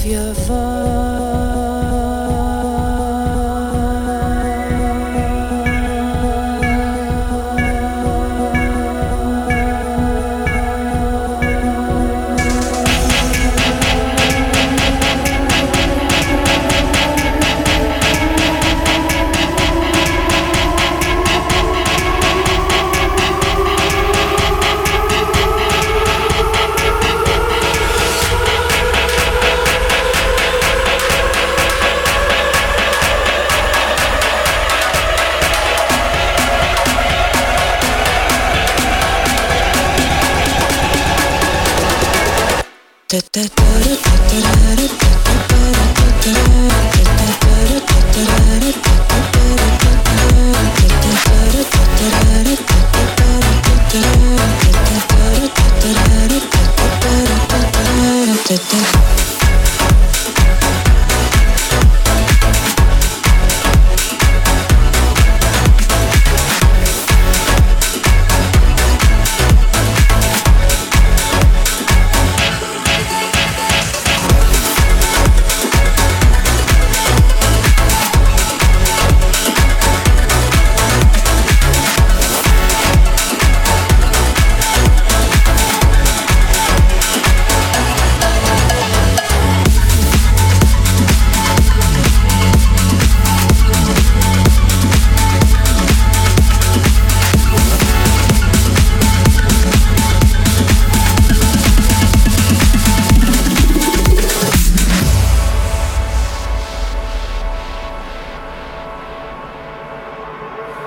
of your voice.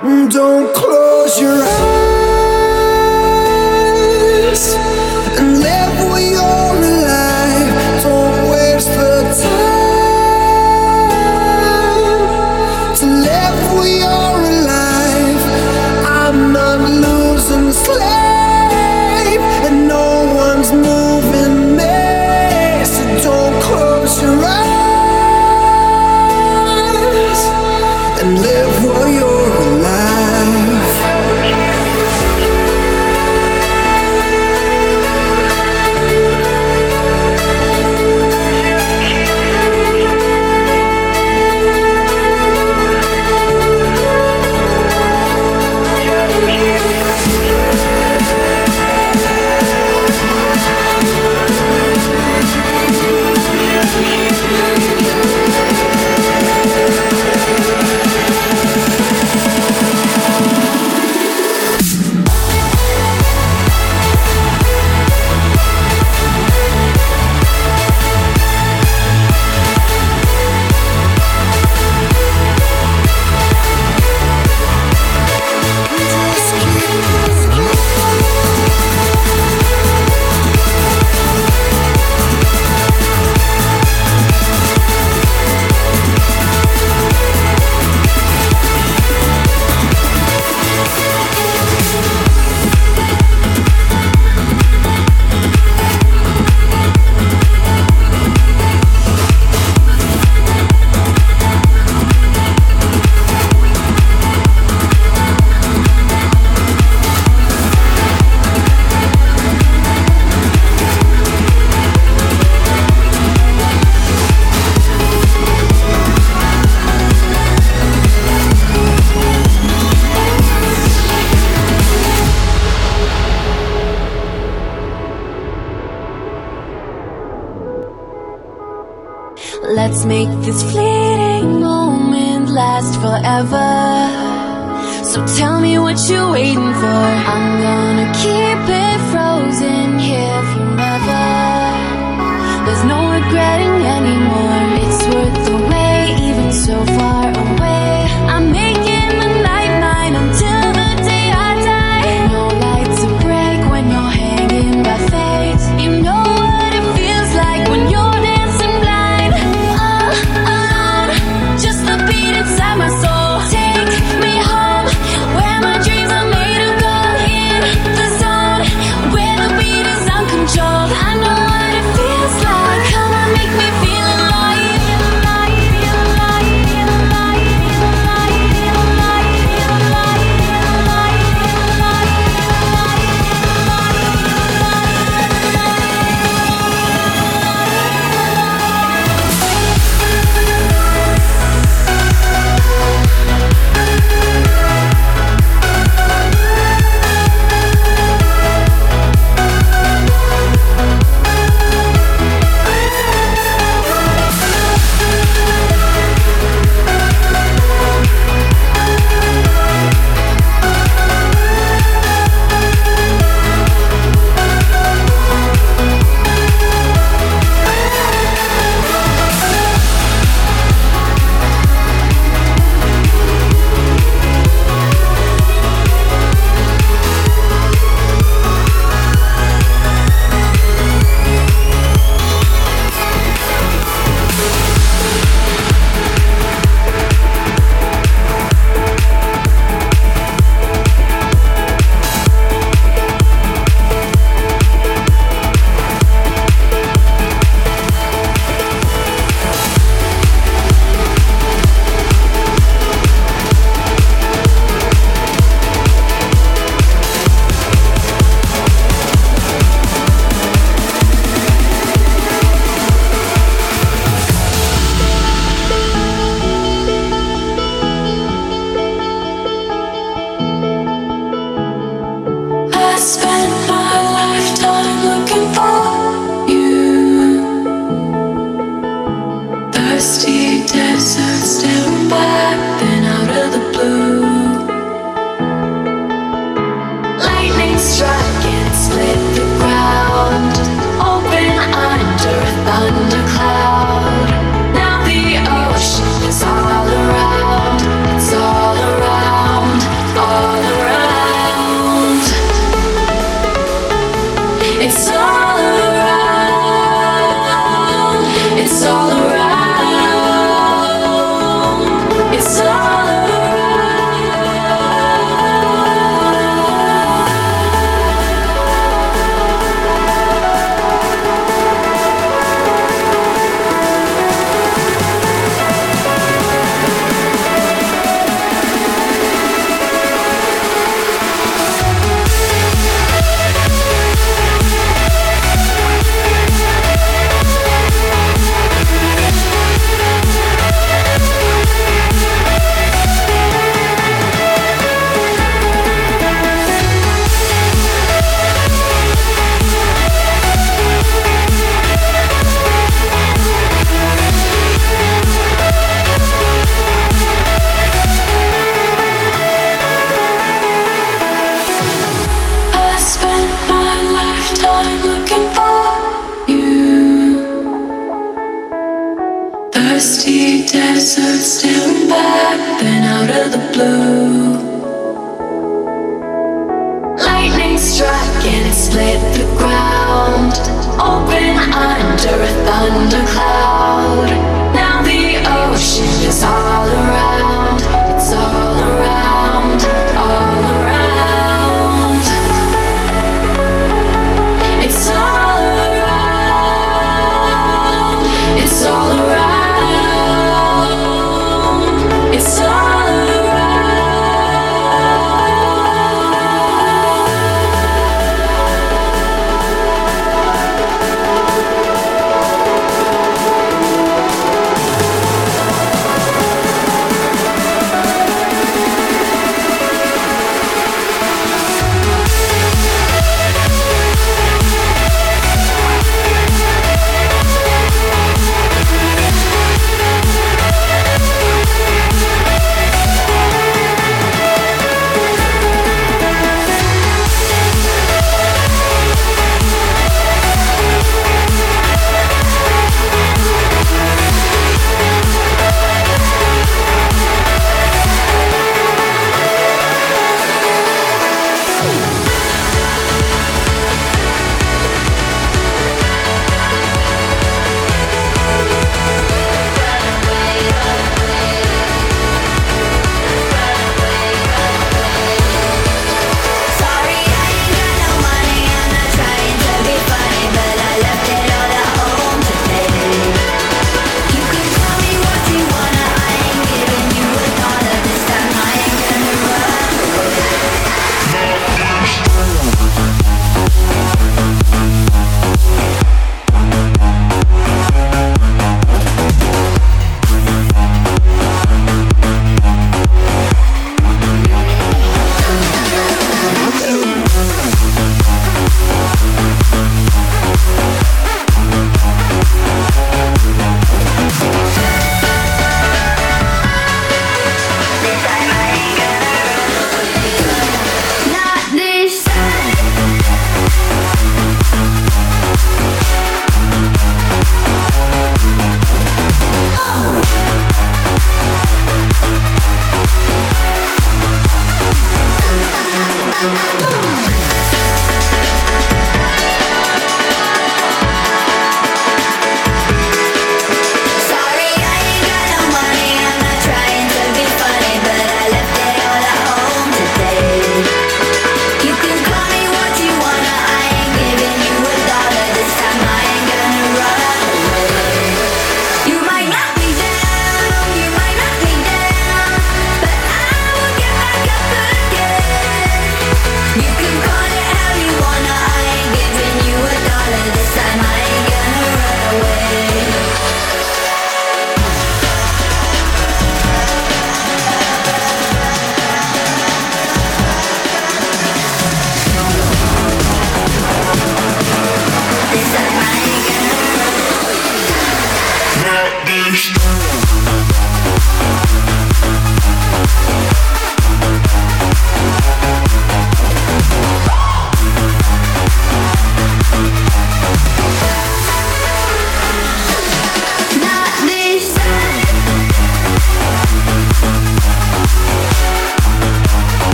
Don't close your eyes.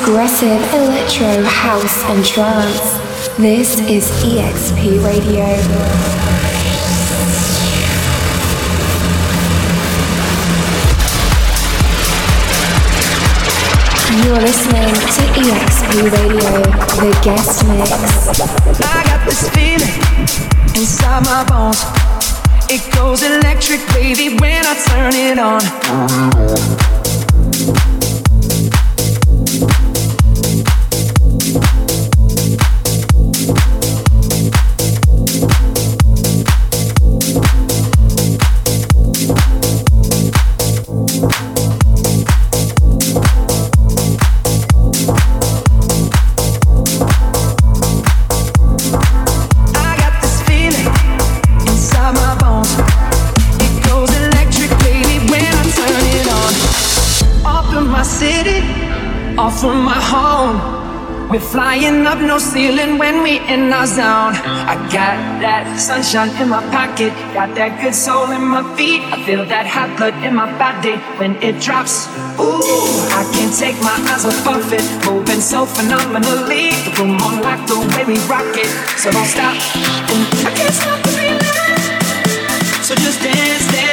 Progressive electro, house, and trance. This is EXP Radio. You're listening to EXP Radio, the guest mix. I got this feeling inside my bones. It goes electric, baby, when I turn it on. Up no ceiling when we in our zone. I got that sunshine in my pocket, got that good soul in my feet. I feel that hot blood in my body when it drops. Ooh, I can't take my eyes off of it, moving so phenomenally. The room on like the way we rock it, so don't stop. I can't stop the feeling. So just dance, dance.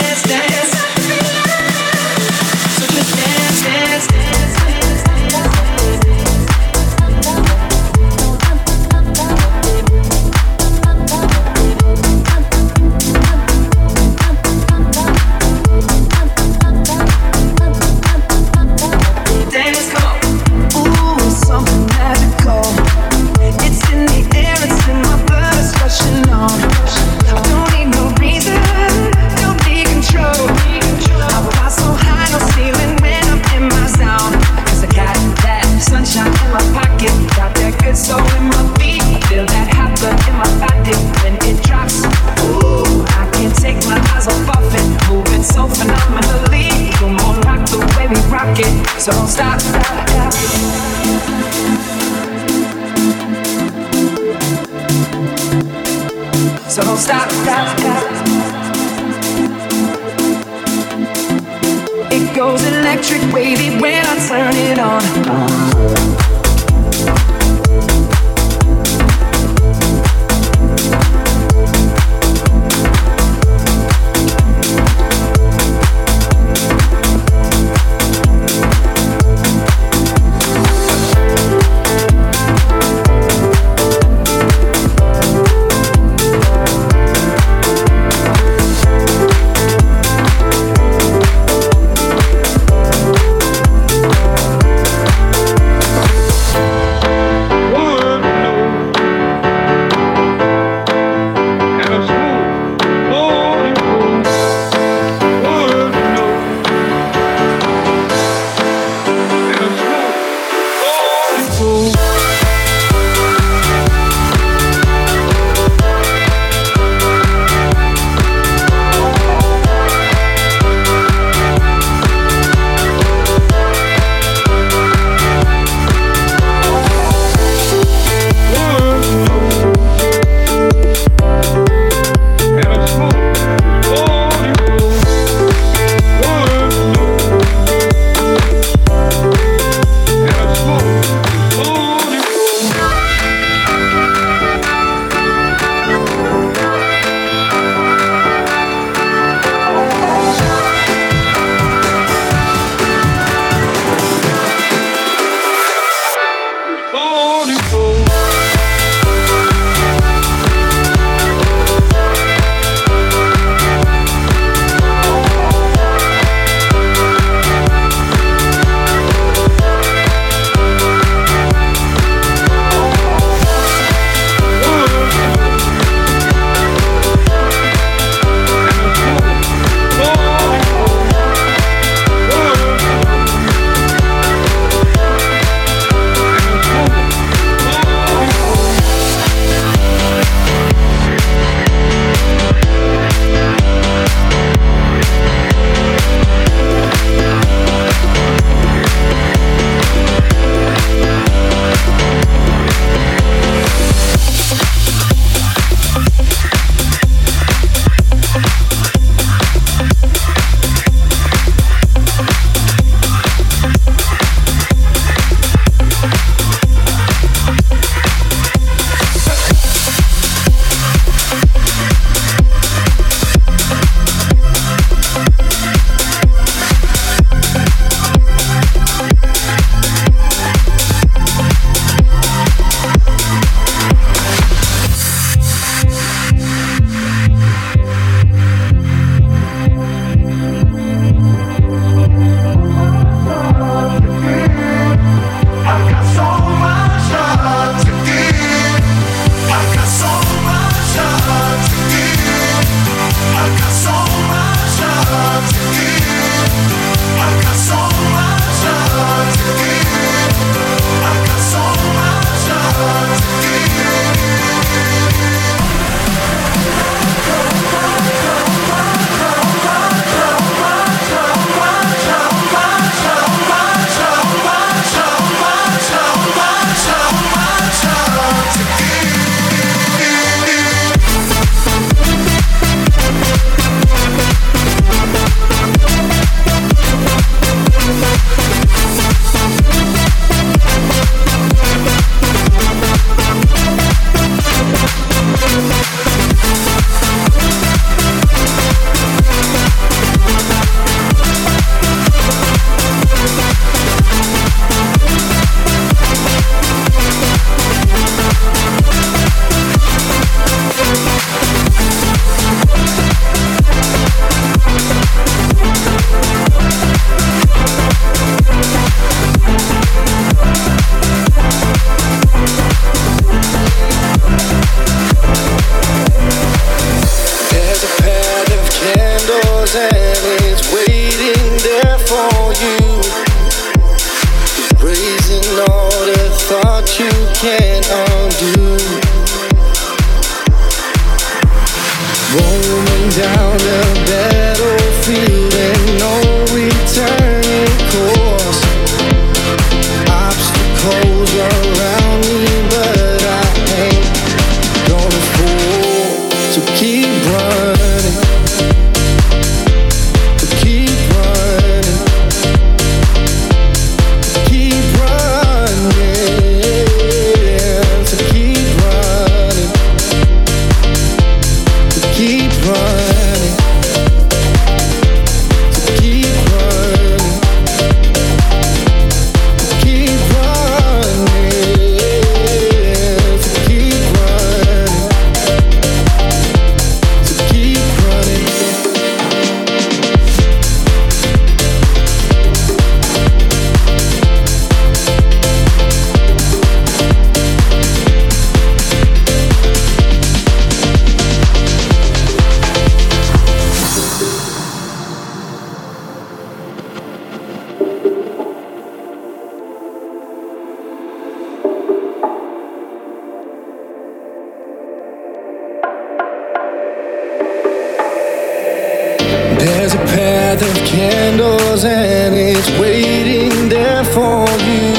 light of candles and it's waiting there for you.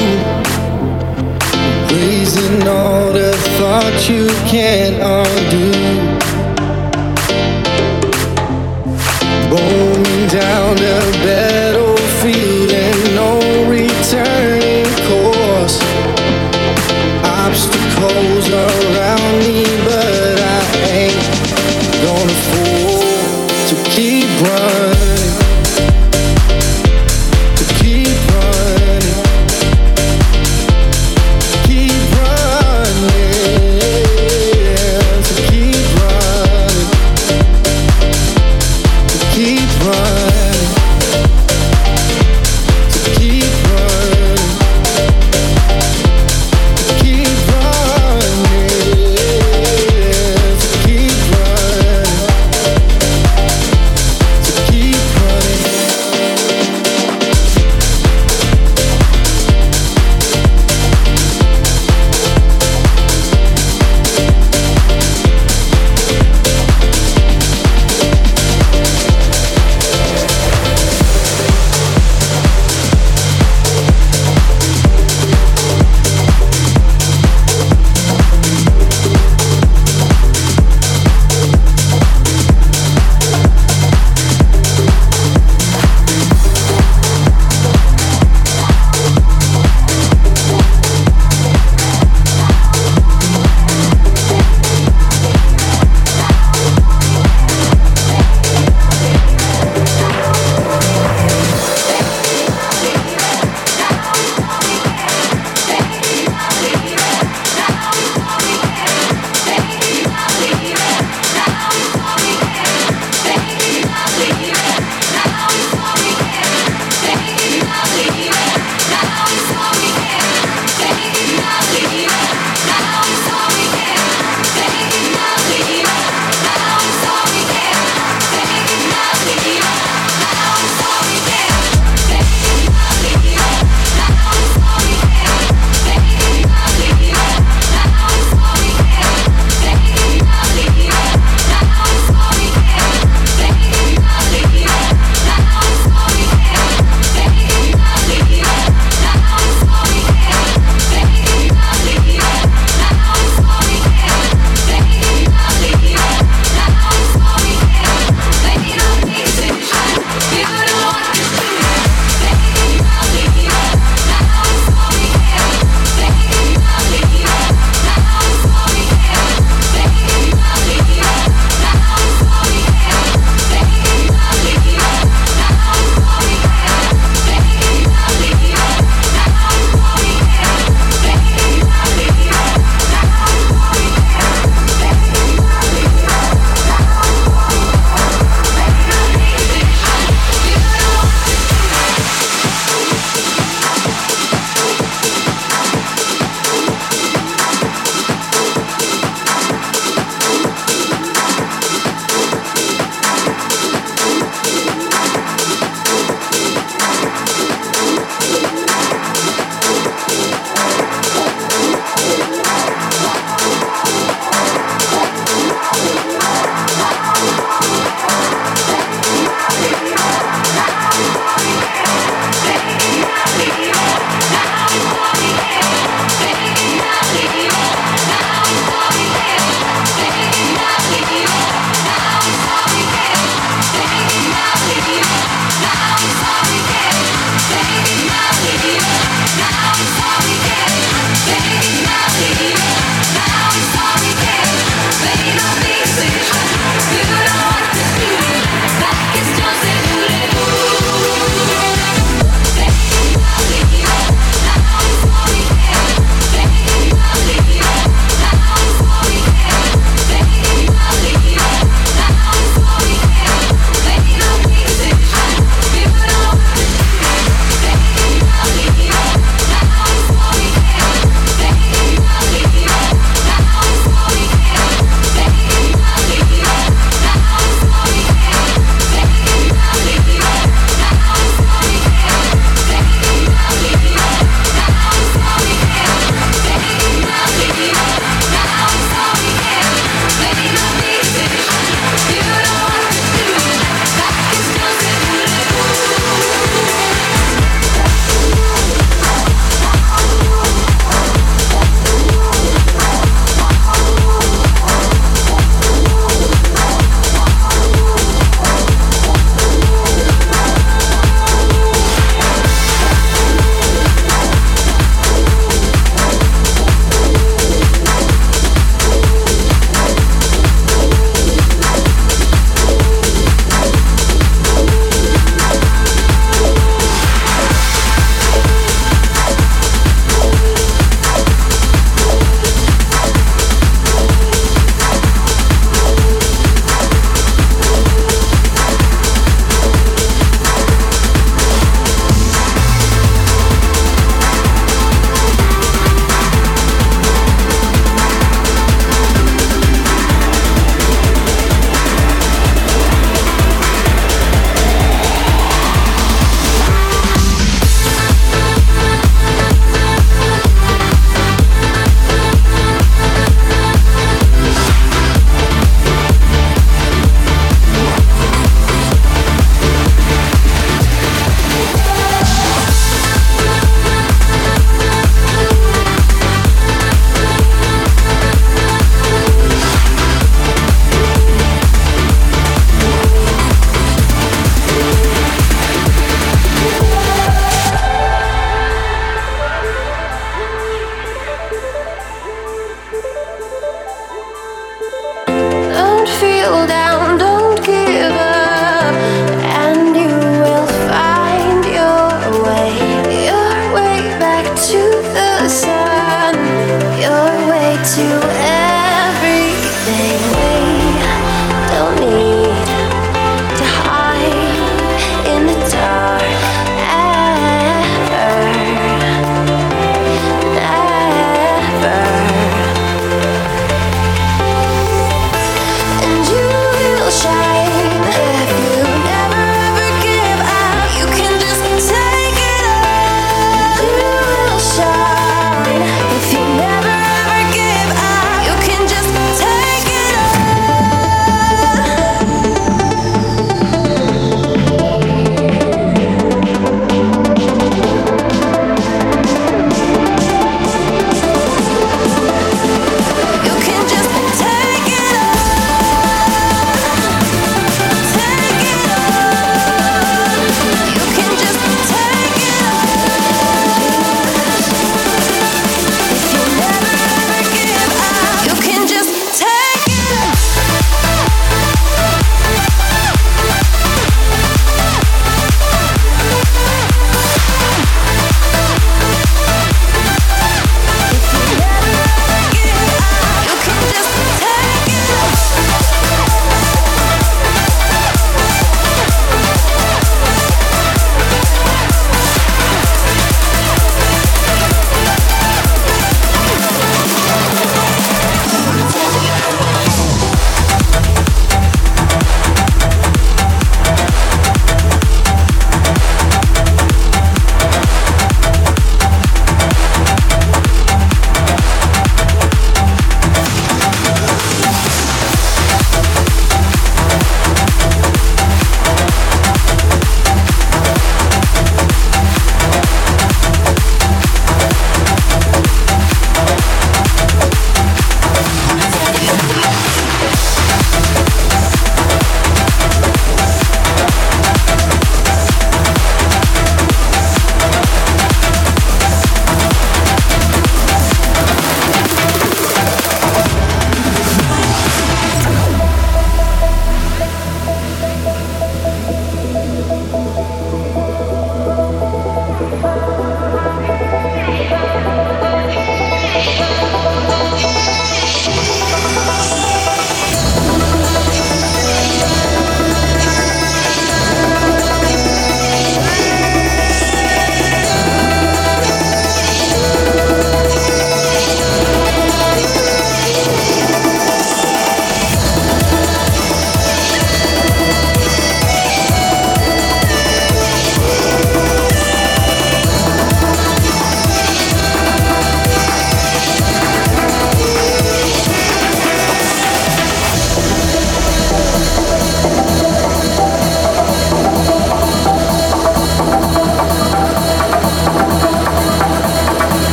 Raising all the thoughts you can't undo. Rolling down the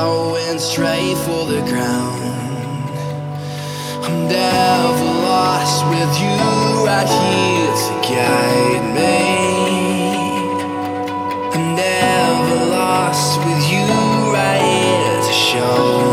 going straight for the ground. I'm never lost with you right here to guide me. I'm never lost with you right here to show